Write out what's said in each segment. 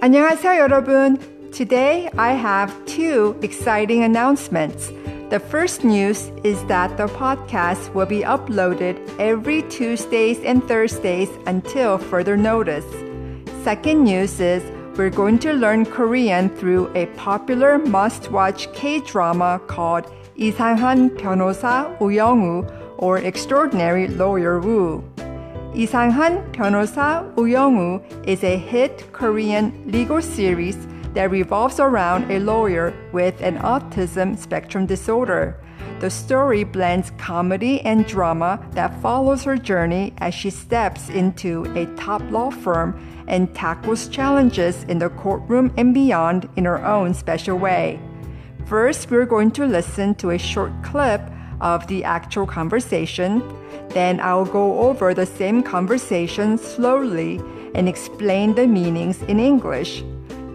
안녕하세요, 여러분. Today I have two exciting announcements. The first news is that the podcast will be uploaded every Tuesdays and Thursdays until further notice. Second news is we're going to learn Korean through a popular must-watch K-drama called 이상한 변호사 우영우 or Extraordinary Lawyer Woo. 이상한 변호사 우영우 is a hit Korean legal series that revolves around a lawyer with an autism spectrum disorder. The story blends comedy and drama that follows her journey as she steps into a top law firm and tackles challenges in the courtroom and beyond in her own special way. First, we're going to listen to a short clip of the actual conversation. Then I'll go over the same conversation slowly and explain the meanings in English.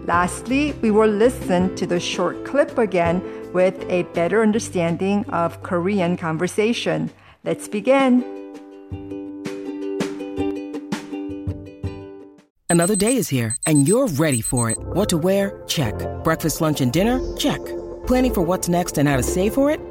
Lastly, we will listen to the short clip again with a better understanding of Korean conversation. Let's begin. Another day is here, and you're ready for it. What to wear? Check. Breakfast, lunch, and dinner? Check. Planning for what's next and how to save for it?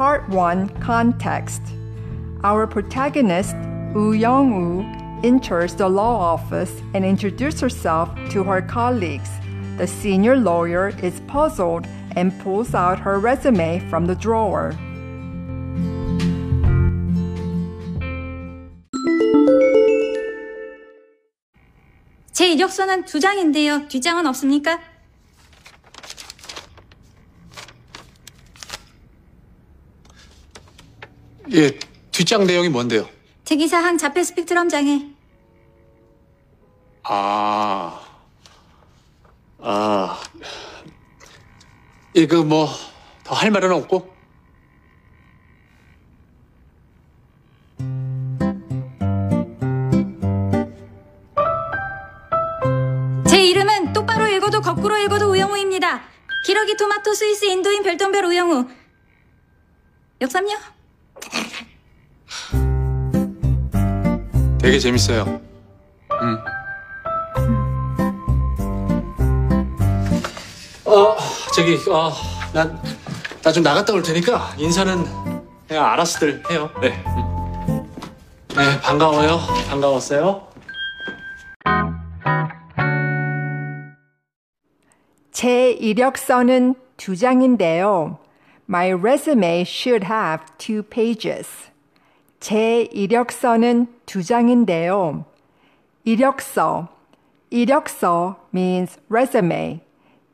Part 1 Context. Our protagonist, Woo Young-woo, enters the law office and introduces herself to her colleagues. The senior lawyer is puzzled and pulls out her resume from the drawer. 제 이력서는 두 장인데요. 뒷장은 없습니까? 예, 뒷장 내용이 뭔데요? 특이사항 자폐 스펙트럼 장애. 아, 아, 이거 뭐더 할 말은 없고? 제 이름은 똑바로 읽어도 거꾸로 읽어도 우영우입니다. 기러기 토마토 스위스 인도인 별똥별 우영우. 역삼요? 되게 재밌어요. 음. 어, 저기, 어, 난, 나 좀 나갔다 올 테니까 인사는 그냥 알아서들 해요. 네. 음. 네, 반가워요. 반가웠어요. 제 이력서는 두 장인데요. My resume should have two pages. 제 이력서는 두 장인데요. 이력서, 이력서 means resume.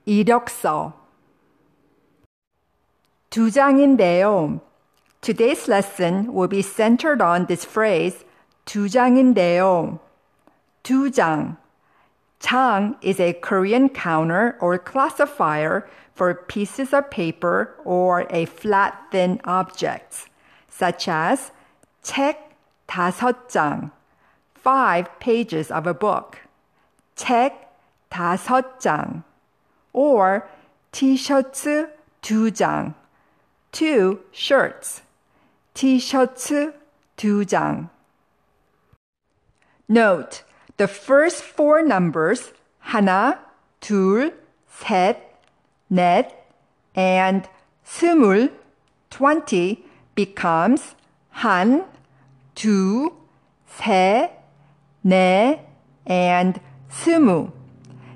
이력서. 두 장인데요. Today's lesson will be centered on this phrase, 두 장인데요. 두 장. 장 is a Korean counter or classifier for pieces of paper or a flat thin objects, such as 책 다섯 장, five pages of a book. 책 다섯 장. Or 티셔츠 두 장, two shirts. 티셔츠 두 장. Note, the first four numbers, 하나, 둘, 셋, 넷, and 스물, twenty, becomes 한, 두, 세, 네, and 스무.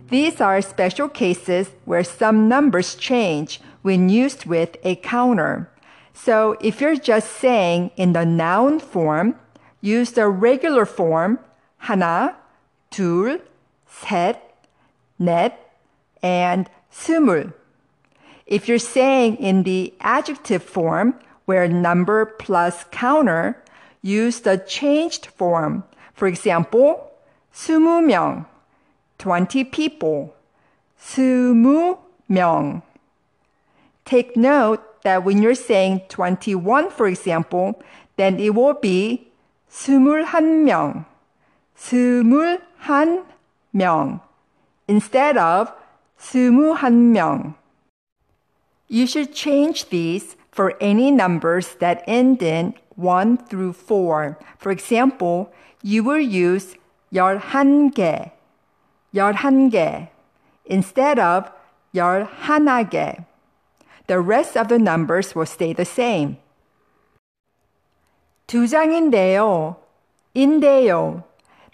These are special cases where some numbers change when used with a counter. So if you're just saying in the noun form, use the regular form 하나, 둘, 셋, 넷, and 스물. If you're saying in the adjective form, where number plus counter, use the changed form. For example, 스무 명, 20 people. 스무 명. Take note that when you're saying 21, for example, then it will be 스물한 명, 스물한 명, instead of 스무한 명. You should change these for any numbers that end in 1 through 4. For example, you will use 열한개, 열한개 instead of 열하나개. The rest of the numbers will stay the same. 두 장인데요. 인데요.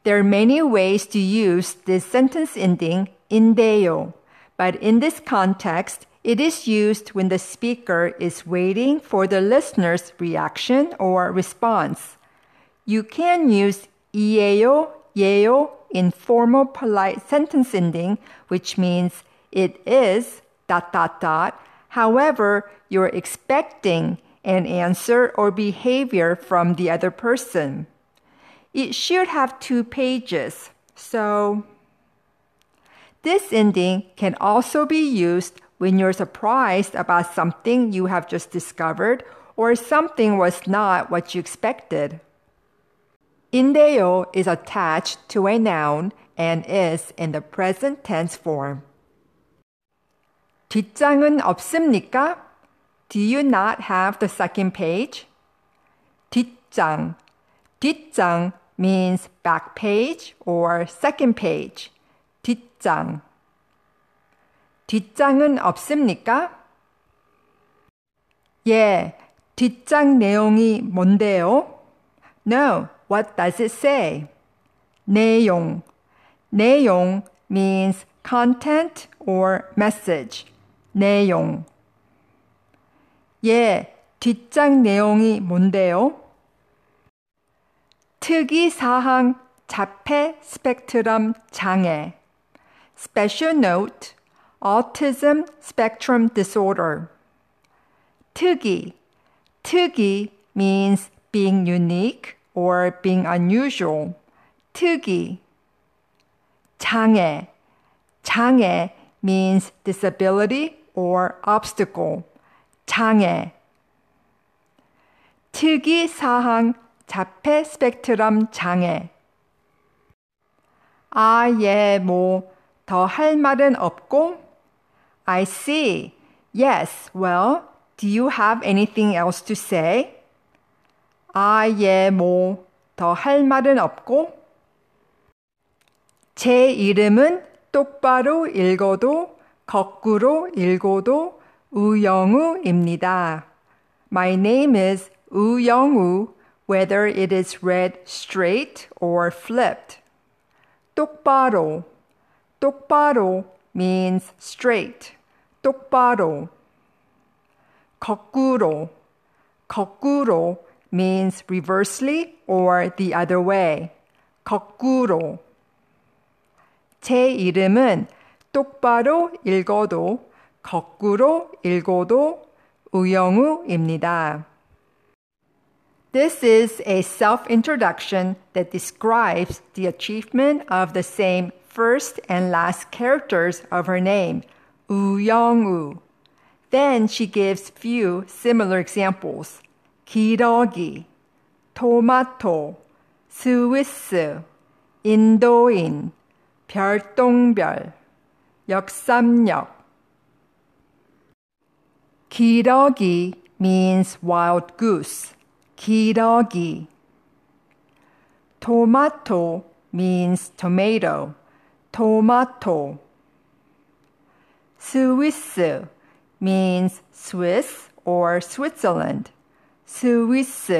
There are many ways to use this sentence ending 인데요, but in this context, it is used when the speaker is waiting for the listener's reaction or response. You can use 이에요, 예요 in formal polite sentence ending, which means it is dot dot dot. However, you're expecting an answer or behavior from the other person. It should have two pages, so this ending can also be used when you're surprised about something you have just discovered or something was not what you expected. 인데요 is attached to a noun and is in the present tense form. 뒷장은 없습니까? Do you not have the second page? 뒷장. 뒷장 means back page or second page. 뒷장. 뒷장은 없습니까? 예, 뒷장 내용이 뭔데요? No, what does it say? 내용. 내용 means content or message. 내용. 예, 뒷장 내용이 뭔데요? 특이사항 자폐 스펙트럼 장애. Special note, autism spectrum disorder. 특이. 특이 means being unique or being unusual. 특이. 장애. 장애 means disability or obstacle. 장애. 특이 사항 자폐 스펙트럼 장애. 아, 예, 뭐, 더 할 말은 없고? I see. Yes, well, do you have anything else to say? 아, 예, 뭐, 더 할 말은 없고? 제 이름은 똑바로 읽어도 거꾸로 읽어도 우영우입니다. My name is 우영우, whether it is read straight or flipped. 똑바로, 똑바로 means straight. 똑바로. 거꾸로, 거꾸로 means reversely or the other way. 거꾸로. 제 이름은 똑바로 읽어도 거꾸로 읽어도 우영우입니다. This is a self-introduction that describes the achievement of the same first and last characters of her name, 우영우. Then she gives few similar examples. 기러기, 토마토, 스위스, 인도인, 별똥별, 역삼역. 기러기 means wild goose. 기러기. Tomato means tomato. Tomato. Swiss means Swiss or Switzerland. Swiss.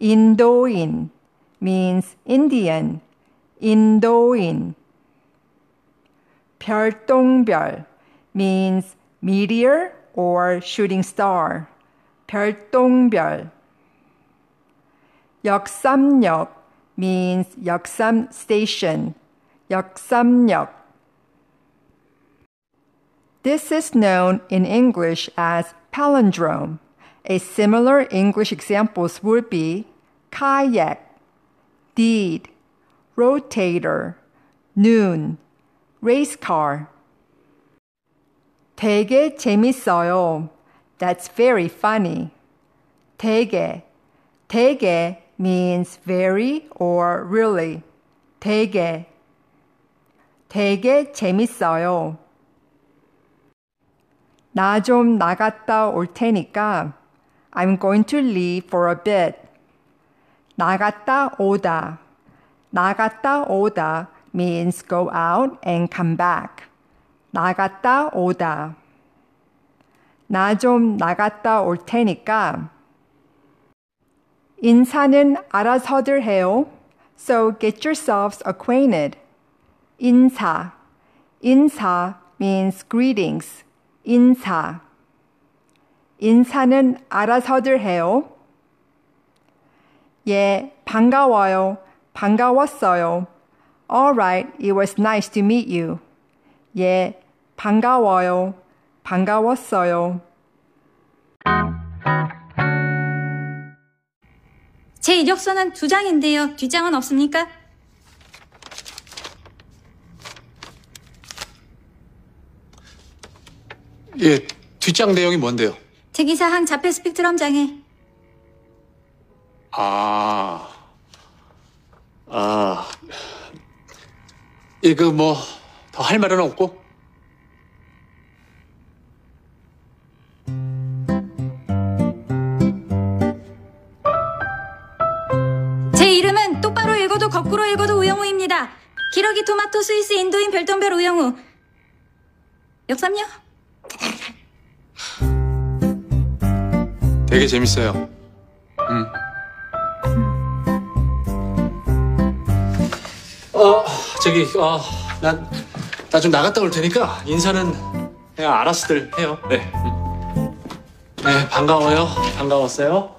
Indoin means Indian. Indoin. 별똥별 means meteor or shooting star. 별똥별. 역삼역 means 역삼 station. 역삼역. This is known in English as palindrome. A similar English examples would be kayak, deed, rotator, noon, race car. 되게 재밌어요. That's very funny. 되게. 되게 means very or really. 되게. 되게 재밌어요. 나 좀 나갔다 올 테니까 I'm going to leave for a bit. 나갔다 오다. 나갔다 오다 means go out and come back. 나갔다 오다. 나 좀 나갔다 올 테니까 인사는 알아서들 해요. So get yourselves acquainted. 인사. 인사 means greetings. 인사. 인사는 알아서들 해요. 예, 반가워요. 반가웠어요. All right, it was nice to meet you. 예, 반가워요. 반가웠어요. 제 이력서는 두 장인데요. 뒷장은 없습니까? 예, 뒷장 내용이 뭔데요? 특이사항 자폐 스펙트럼 장애. 아, 아, 이거 뭐더 할 말은 없고 제 이름은 똑바로 읽어도 거꾸로 읽어도 우영우입니다. 기러기 토마토 스위스 인도인 별똥별 우영우. 역삼요? 되게 재밌어요. 음. 어, 저기, 어, 난, 나 좀 나갔다 올 테니까 인사는 그냥 알아서들 해요. 네. 음. 네, 반가워요. 반가웠어요.